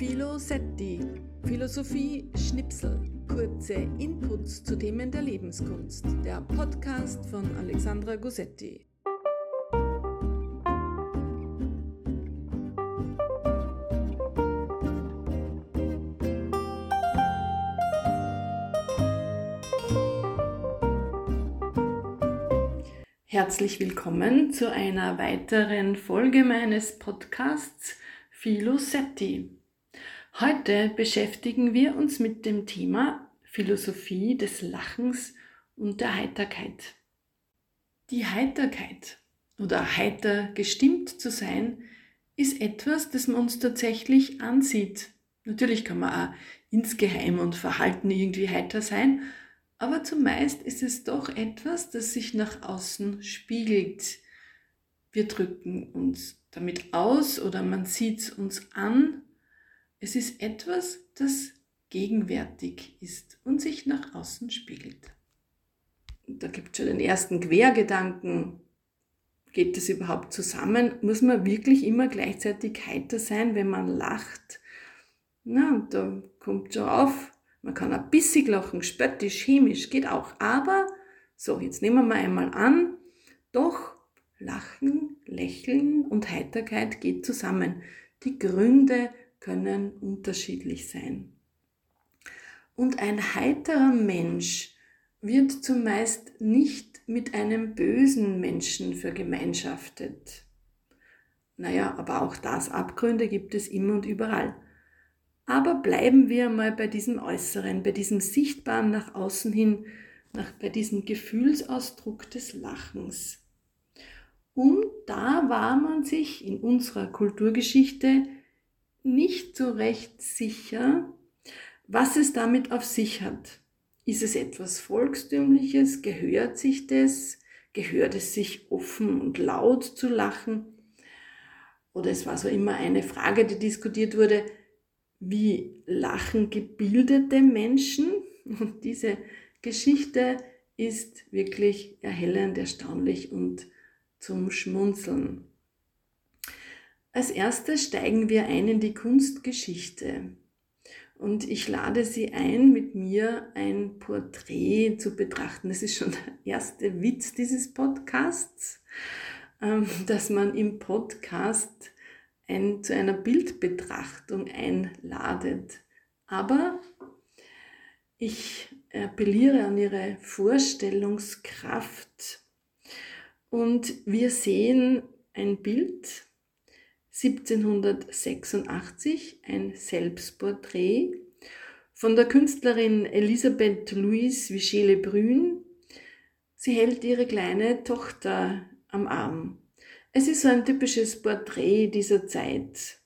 Philosetti, Philosophie Schnipsel, kurze Inputs zu Themen der Lebenskunst, der Podcast von Alexandra Gossetti. Herzlich willkommen zu einer weiteren Folge meines Podcasts Philosetti. Heute beschäftigen wir uns mit dem Thema Philosophie des Lachens und der Heiterkeit. Die Heiterkeit oder heiter gestimmt zu sein, ist etwas, das man uns tatsächlich ansieht. Natürlich kann man auch insgeheim und verhalten irgendwie heiter sein, aber zumeist ist es doch etwas, das sich nach außen spiegelt. Wir drücken uns damit aus oder man sieht es uns an es ist etwas, das gegenwärtig ist und sich nach außen spiegelt. Da gibt es schon den ersten Quergedanken. Geht das überhaupt zusammen? Muss man wirklich immer gleichzeitig heiter sein, wenn man lacht? Na, und da kommt schon auf, man kann ein bissig lachen, spöttisch, chemisch, geht auch. Aber, so, jetzt nehmen wir einmal an, doch Lachen, Lächeln und Heiterkeit geht zusammen. Die Gründe können unterschiedlich sein. Und ein heiterer Mensch wird zumeist nicht mit einem bösen Menschen vergemeinschaftet. Naja, aber auch das Abgründe gibt es immer und überall. Aber bleiben wir mal bei diesem Äußeren, bei diesem Sichtbaren nach außen hin, nach, bei diesem Gefühlsausdruck des Lachens. Und da war man sich in unserer Kulturgeschichte nicht so recht sicher, was es damit auf sich hat. Ist es etwas Volkstümliches? Gehört sich das? Gehört es sich offen und laut zu lachen? Oder es war so immer eine Frage, die diskutiert wurde, wie lachen gebildete Menschen? Und diese Geschichte ist wirklich erhellend, erstaunlich und zum Schmunzeln. Als erstes steigen wir ein in die Kunstgeschichte. Und ich lade Sie ein, mit mir ein Porträt zu betrachten. Das ist schon der erste Witz dieses Podcasts, ähm, dass man im Podcast ein, zu einer Bildbetrachtung einladet. Aber ich appelliere an Ihre Vorstellungskraft und wir sehen ein Bild, 1786 ein Selbstporträt von der Künstlerin Elisabeth Louise Vigée-Lebrun. Sie hält ihre kleine Tochter am Arm. Es ist so ein typisches Porträt dieser Zeit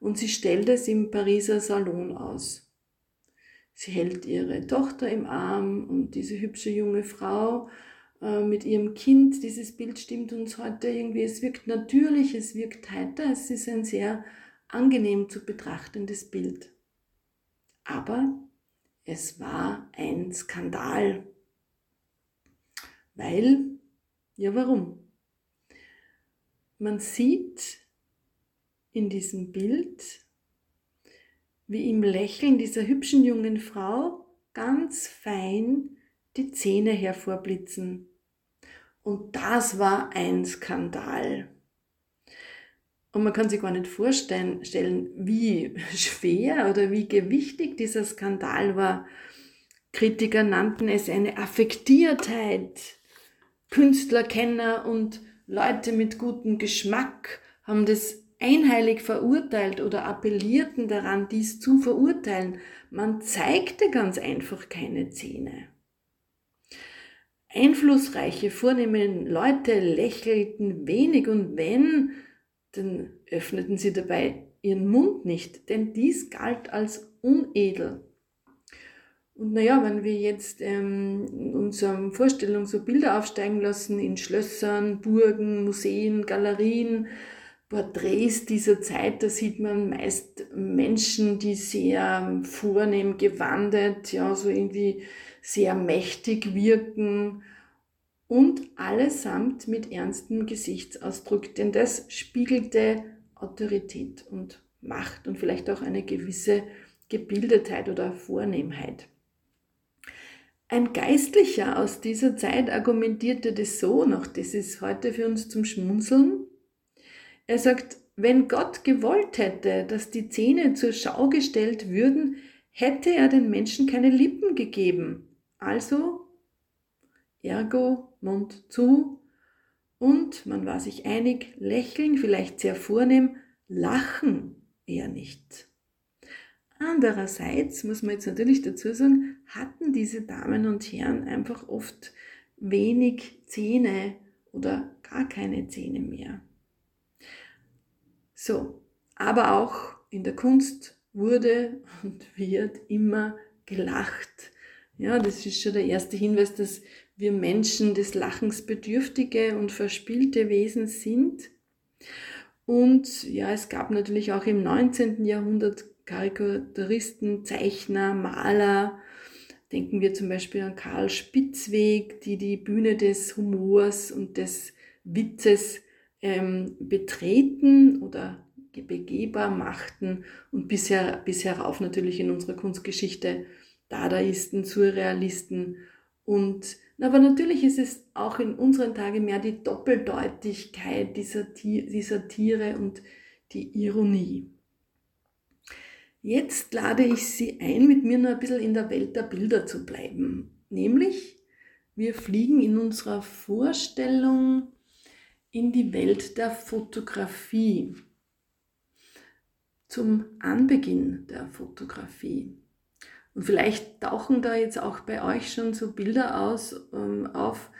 und sie stellt es im Pariser Salon aus. Sie hält ihre Tochter im Arm und diese hübsche junge Frau äh, mit ihrem Kind. Dieses Bild stimmt uns heute irgendwie. Es wirkt natürlich, es wirkt heiter, es ist ein sehr angenehm zu betrachtendes Bild. Aber es war ein Skandal. Weil, ja warum? Man sieht in diesem Bild, wie im Lächeln dieser hübschen jungen Frau ganz fein die Zähne hervorblitzen. Und das war ein Skandal. Und man kann sich gar nicht vorstellen, wie schwer oder wie gewichtig dieser Skandal war. Kritiker nannten es eine Affektiertheit. Künstler, Kenner und Leute mit gutem Geschmack haben das einheilig verurteilt oder appellierten daran, dies zu verurteilen. Man zeigte ganz einfach keine Zähne. Einflussreiche, vornehme Leute lächelten wenig und wenn, dann öffneten sie dabei ihren Mund nicht, denn dies galt als unedel. Und naja, wenn wir jetzt ähm, in unserer Vorstellung so Bilder aufsteigen lassen in Schlössern, Burgen, Museen, Galerien, Porträts dieser Zeit, da sieht man meist Menschen, die sehr vornehm gewandet, ja, so irgendwie sehr mächtig wirken und allesamt mit ernstem Gesichtsausdruck, denn das spiegelte Autorität und Macht und vielleicht auch eine gewisse Gebildetheit oder Vornehmheit. Ein Geistlicher aus dieser Zeit argumentierte das so, noch das ist heute für uns zum Schmunzeln. Er sagt, wenn Gott gewollt hätte, dass die Zähne zur Schau gestellt würden, hätte er den Menschen keine Lippen gegeben. Also, ergo, Mund zu, und man war sich einig, lächeln, vielleicht sehr vornehm, lachen eher nicht. Andererseits muss man jetzt natürlich dazu sagen, hatten diese Damen und Herren einfach oft wenig Zähne oder gar keine Zähne mehr. So, aber auch in der Kunst wurde und wird immer gelacht. Ja, das ist schon der erste Hinweis, dass wir Menschen des Lachens bedürftige und verspielte Wesen sind. Und ja, es gab natürlich auch im 19. Jahrhundert Karikaturisten, Zeichner, Maler. Denken wir zum Beispiel an Karl Spitzweg, die die Bühne des Humors und des Witzes ähm, betreten oder begehbar machten und bisher, bis herauf natürlich in unserer Kunstgeschichte Dadaisten, Surrealisten und aber natürlich ist es auch in unseren Tagen mehr die Doppeldeutigkeit dieser, dieser Tiere und die Ironie. Jetzt lade ich Sie ein, mit mir noch ein bisschen in der Welt der Bilder zu bleiben. Nämlich, wir fliegen in unserer Vorstellung in die Welt der Fotografie. Zum Anbeginn der Fotografie. Und vielleicht tauchen da jetzt auch bei euch schon so Bilder aus ähm, auf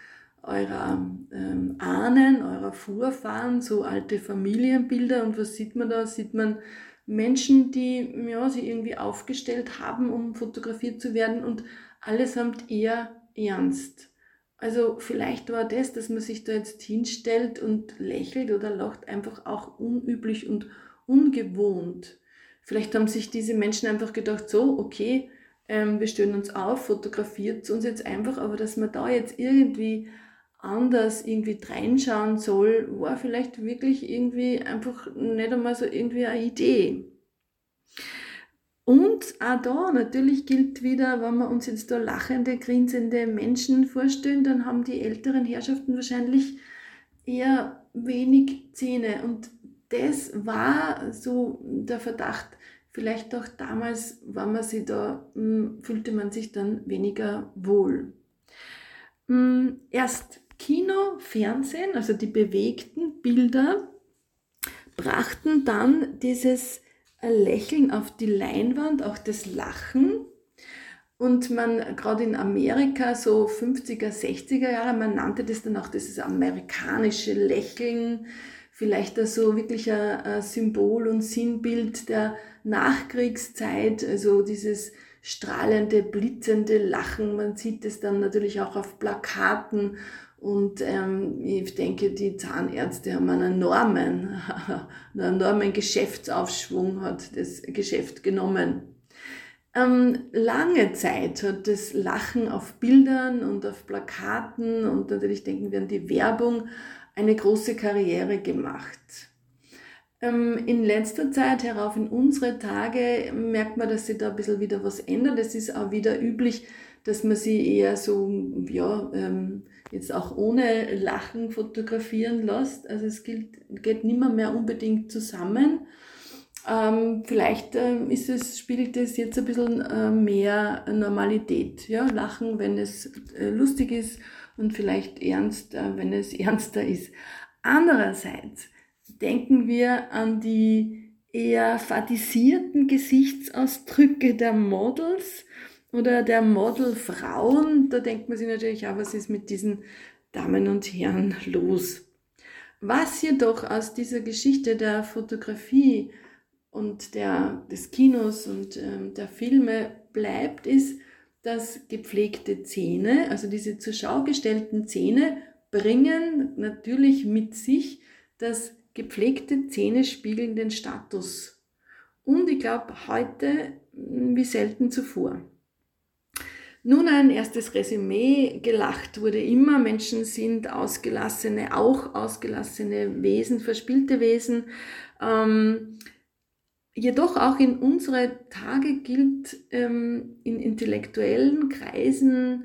eurer ähm, Ahnen, eurer Vorfahren, so alte Familienbilder. Und was sieht man da? Sieht man Menschen, die ja, sie irgendwie aufgestellt haben, um fotografiert zu werden und allesamt eher ernst. Also vielleicht war das, dass man sich da jetzt hinstellt und lächelt oder lacht, einfach auch unüblich und ungewohnt. Vielleicht haben sich diese Menschen einfach gedacht, so, okay, ähm, wir stellen uns auf, fotografiert uns jetzt einfach, aber dass man da jetzt irgendwie anders irgendwie reinschauen soll, war vielleicht wirklich irgendwie einfach nicht einmal so irgendwie eine Idee. Und auch da natürlich gilt wieder, wenn wir uns jetzt da lachende, grinsende Menschen vorstellen, dann haben die älteren Herrschaften wahrscheinlich eher wenig Zähne. Und das war so der Verdacht, vielleicht auch damals, wenn man sich da, hm, fühlte man sich dann weniger wohl. Hm, erst Kino, Fernsehen, also die bewegten Bilder, brachten dann dieses Lächeln auf die Leinwand, auch das Lachen. Und man, gerade in Amerika, so 50er, 60er Jahre, man nannte das dann auch dieses amerikanische Lächeln, vielleicht also wirklich ein Symbol und Sinnbild der Nachkriegszeit, also dieses strahlende, blitzende Lachen. Man sieht es dann natürlich auch auf Plakaten und ähm, ich denke, die Zahnärzte haben einen enormen, einen enormen Geschäftsaufschwung, hat das Geschäft genommen. Ähm, lange Zeit hat das Lachen auf Bildern und auf Plakaten und natürlich denken wir an die Werbung eine große Karriere gemacht. Ähm, in letzter Zeit herauf in unsere Tage merkt man, dass sich da ein bisschen wieder was ändert. Es ist auch wieder üblich, dass man sie eher so, ja, ähm, jetzt auch ohne Lachen fotografieren lässt. Also es gilt, geht nimmer mehr unbedingt zusammen. Ähm, vielleicht ähm, ist es, spielt es jetzt ein bisschen äh, mehr Normalität. Ja? Lachen, wenn es äh, lustig ist und vielleicht ernst, äh, wenn es ernster ist. Andererseits denken wir an die eher fadisierten Gesichtsausdrücke der Models, oder der Model Frauen, da denkt man sich natürlich auch, was ist mit diesen Damen und Herren los. Was jedoch aus dieser Geschichte der Fotografie und der, des Kinos und ähm, der Filme bleibt, ist, dass gepflegte Zähne, also diese zur Schau gestellten Zähne, bringen natürlich mit sich, dass gepflegte Zähne spiegeln den Status. Und ich glaube, heute wie selten zuvor. Nun ein erstes Resümee. Gelacht wurde immer. Menschen sind ausgelassene, auch ausgelassene Wesen, verspielte Wesen. Ähm, jedoch auch in unsere Tage gilt ähm, in intellektuellen Kreisen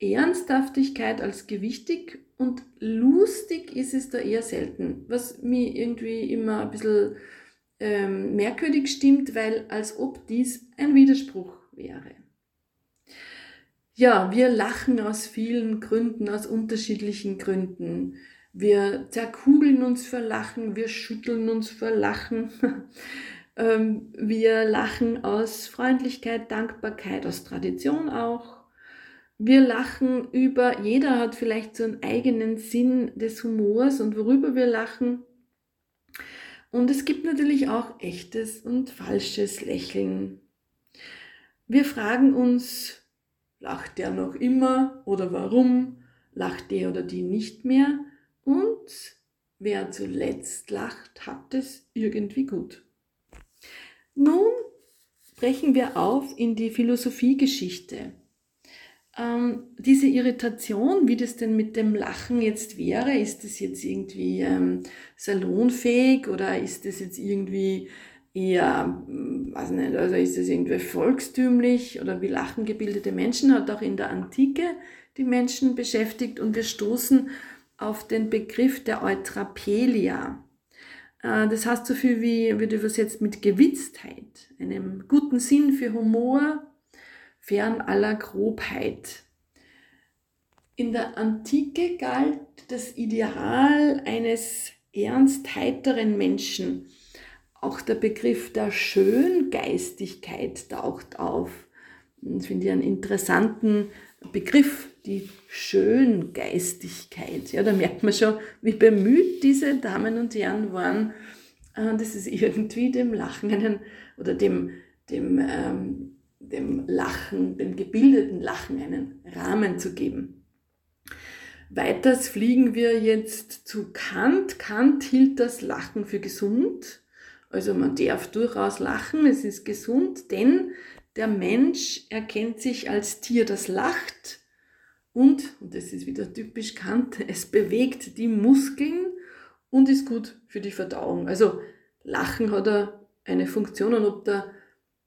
Ernsthaftigkeit als gewichtig und lustig ist es da eher selten, was mir irgendwie immer ein bisschen ähm, merkwürdig stimmt, weil als ob dies ein Widerspruch wäre. Ja, wir lachen aus vielen Gründen, aus unterschiedlichen Gründen. Wir zerkugeln uns vor Lachen, wir schütteln uns vor Lachen. Ähm, wir lachen aus Freundlichkeit, Dankbarkeit, aus Tradition auch. Wir lachen über, jeder hat vielleicht so einen eigenen Sinn des Humors und worüber wir lachen. Und es gibt natürlich auch echtes und falsches Lächeln. Wir fragen uns, lacht der noch immer oder warum? Lacht der oder die nicht mehr? Und wer zuletzt lacht, hat es irgendwie gut. Nun brechen wir auf in die Philosophiegeschichte. Ähm, diese Irritation, wie das denn mit dem Lachen jetzt wäre, ist das jetzt irgendwie ähm, salonfähig oder ist das jetzt irgendwie eher, weiß nicht, also ist das irgendwie volkstümlich oder wie lachen gebildete Menschen, hat auch in der Antike die Menschen beschäftigt und wir stoßen auf den Begriff der Eutrapelia. Äh, das heißt so viel wie, wird übersetzt mit Gewitztheit, einem guten Sinn für Humor, fern aller Grobheit. In der Antike galt das Ideal eines ernst heiteren Menschen. Auch der Begriff der Schöngeistigkeit taucht auf. Das finde ich einen interessanten Begriff, die Schöngeistigkeit. Ja, da merkt man schon, wie bemüht diese Damen und Herren waren, äh, dass es irgendwie dem Lachen einen, oder dem, dem, ähm, dem Lachen, dem gebildeten Lachen einen Rahmen zu geben. Weiters fliegen wir jetzt zu Kant. Kant hielt das Lachen für gesund. Also man darf durchaus lachen, es ist gesund, denn der Mensch erkennt sich als Tier, das lacht und, und das ist wieder typisch Kant, es bewegt die Muskeln und ist gut für die Verdauung. Also Lachen hat eine Funktion und ob der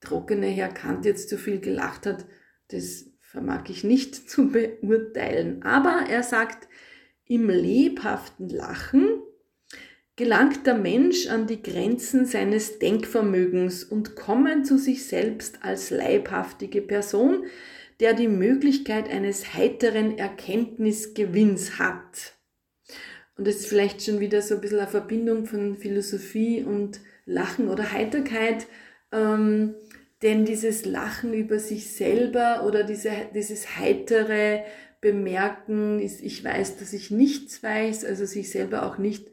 trockene Herr Kant jetzt zu viel gelacht hat, das vermag ich nicht zu beurteilen. Aber er sagt, im lebhaften Lachen gelangt der Mensch an die Grenzen seines Denkvermögens und kommen zu sich selbst als leibhaftige Person, der die Möglichkeit eines heiteren Erkenntnisgewinns hat. Und das ist vielleicht schon wieder so ein bisschen eine Verbindung von Philosophie und Lachen oder Heiterkeit. Ähm, denn dieses Lachen über sich selber oder diese, dieses heitere Bemerken, ist, ich weiß, dass ich nichts weiß, also sich selber auch nicht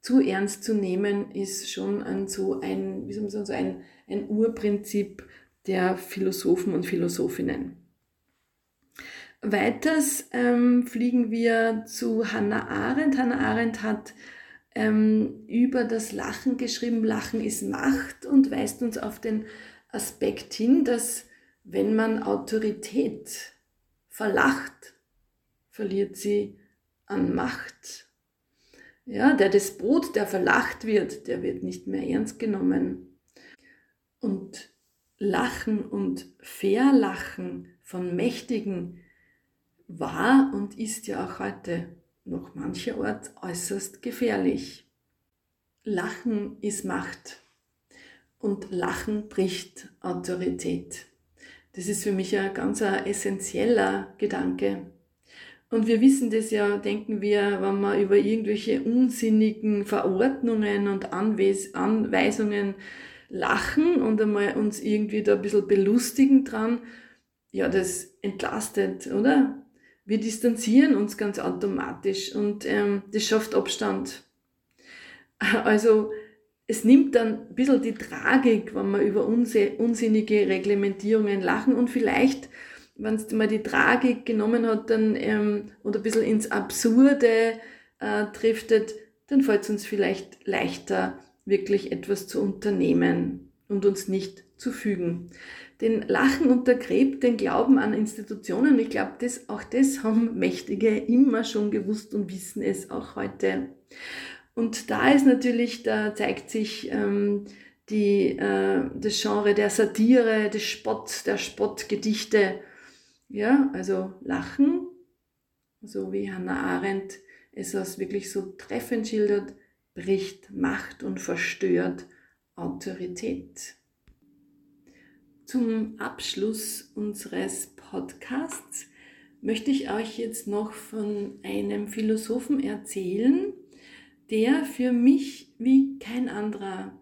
zu ernst zu nehmen, ist schon ein, so ein, wie soll man sagen, so ein, ein Urprinzip der Philosophen und Philosophinnen. Weiters ähm, fliegen wir zu Hannah Arendt. Hannah Arendt hat ähm, über das Lachen geschrieben, Lachen ist Macht und weist uns auf den Aspekt hin, dass wenn man Autorität verlacht, verliert sie an Macht. Ja, der Despot, der verlacht wird, der wird nicht mehr ernst genommen. Und Lachen und Verlachen von Mächtigen war und ist ja auch heute noch mancherorts äußerst gefährlich. Lachen ist Macht und Lachen bricht Autorität. Das ist für mich ein ganz essentieller Gedanke. Und wir wissen das ja, denken wir, wenn wir über irgendwelche unsinnigen Verordnungen und Anweis Anweisungen lachen und einmal uns irgendwie da ein bisschen belustigen dran, ja, das entlastet, oder? Wir distanzieren uns ganz automatisch und ähm, das schafft Abstand. Also es nimmt dann ein bisschen die Tragik, wenn wir über unsinnige Reglementierungen lachen und vielleicht wenn es mal die Tragik genommen hat dann, ähm, oder ein bisschen ins Absurde äh, driftet, dann fällt es uns vielleicht leichter, wirklich etwas zu unternehmen und uns nicht zu fügen. Denn Lachen untergräbt den Glauben an Institutionen. Ich glaube, das, auch das haben Mächtige immer schon gewusst und wissen es auch heute. Und da ist natürlich, da zeigt sich ähm, die, äh, das Genre der Satire, des Spott, der Spottgedichte. Ja, also Lachen, so wie Hannah Arendt es als wirklich so treffend schildert, bricht Macht und verstört Autorität. Zum Abschluss unseres Podcasts möchte ich euch jetzt noch von einem Philosophen erzählen, der für mich wie kein anderer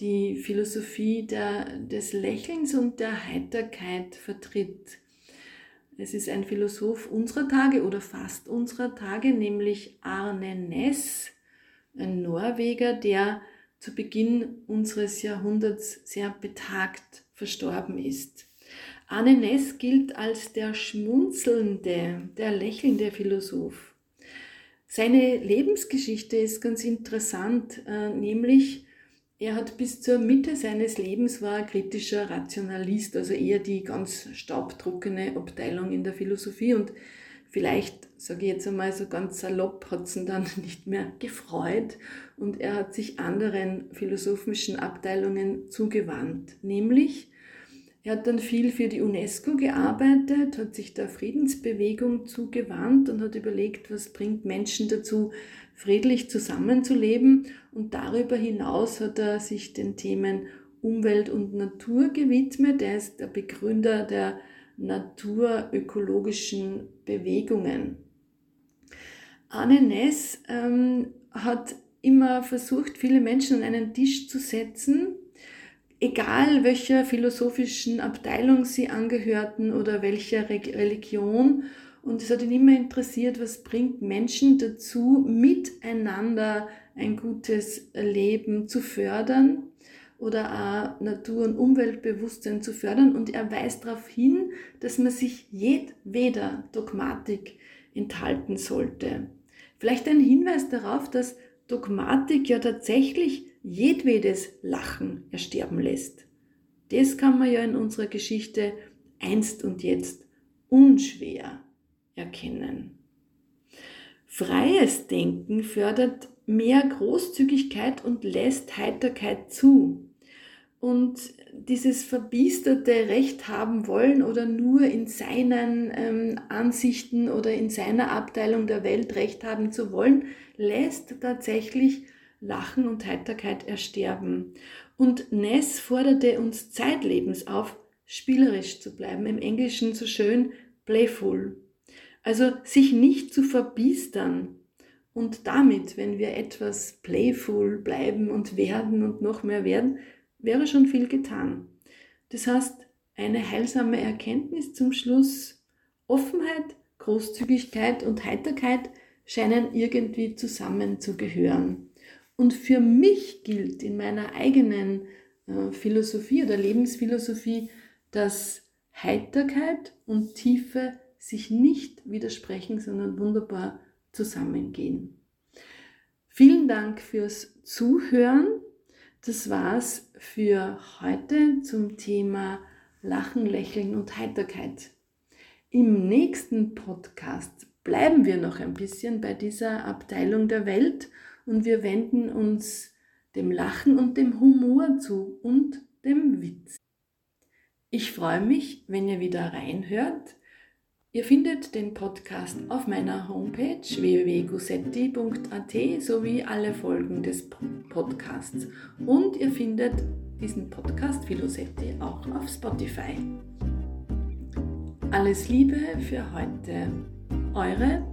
die Philosophie der, des Lächelns und der Heiterkeit vertritt. Es ist ein Philosoph unserer Tage oder fast unserer Tage, nämlich Arne Ness, ein Norweger, der zu Beginn unseres Jahrhunderts sehr betagt verstorben ist. Arne Ness gilt als der schmunzelnde, der lächelnde Philosoph. Seine Lebensgeschichte ist ganz interessant, äh, nämlich er hat bis zur Mitte seines Lebens war kritischer Rationalist, also eher die ganz staubtrockene Abteilung in der Philosophie. Und vielleicht, sage ich jetzt einmal so ganz salopp, hat es ihn dann nicht mehr gefreut. Und er hat sich anderen philosophischen Abteilungen zugewandt, nämlich er hat dann viel für die UNESCO gearbeitet, hat sich der Friedensbewegung zugewandt und hat überlegt, was bringt Menschen dazu, friedlich zusammenzuleben. Und darüber hinaus hat er sich den Themen Umwelt und Natur gewidmet. Er ist der Begründer der naturökologischen Bewegungen. Arne Ness ähm, hat immer versucht, viele Menschen an einen Tisch zu setzen egal welcher philosophischen Abteilung sie angehörten oder welcher Religion. Und es hat ihn immer interessiert, was bringt Menschen dazu, miteinander ein gutes Leben zu fördern oder auch Natur- und Umweltbewusstsein zu fördern. Und er weist darauf hin, dass man sich jedweder Dogmatik enthalten sollte. Vielleicht ein Hinweis darauf, dass Dogmatik ja tatsächlich jedwedes Lachen ersterben lässt. Das kann man ja in unserer Geschichte einst und jetzt unschwer erkennen. Freies Denken fördert mehr Großzügigkeit und lässt Heiterkeit zu. Und dieses verbiesterte Recht haben wollen oder nur in seinen ähm, Ansichten oder in seiner Abteilung der Welt Recht haben zu wollen, lässt tatsächlich Lachen und Heiterkeit ersterben. Und Ness forderte uns zeitlebens auf, spielerisch zu bleiben, im Englischen so schön playful. Also sich nicht zu verbiestern. Und damit, wenn wir etwas playful bleiben und werden und noch mehr werden, wäre schon viel getan. Das heißt, eine heilsame Erkenntnis zum Schluss, Offenheit, Großzügigkeit und Heiterkeit scheinen irgendwie zusammenzugehören. Und für mich gilt in meiner eigenen äh, Philosophie oder Lebensphilosophie, dass Heiterkeit und Tiefe sich nicht widersprechen, sondern wunderbar zusammengehen. Vielen Dank fürs Zuhören. Das war's für heute zum Thema Lachen, Lächeln und Heiterkeit. Im nächsten Podcast bleiben wir noch ein bisschen bei dieser Abteilung der Welt und wir wenden uns dem Lachen und dem Humor zu und dem Witz. Ich freue mich, wenn ihr wieder reinhört. Ihr findet den Podcast auf meiner Homepage www.gusetti.at sowie alle Folgen des Podcasts. Und ihr findet diesen Podcast Philosetti auch auf Spotify. Alles Liebe für heute. Eure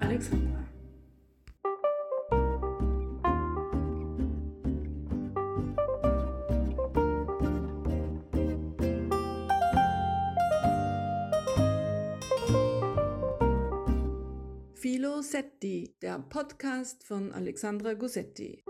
Alexandra. Der Podcast von Alexandra Gussetti.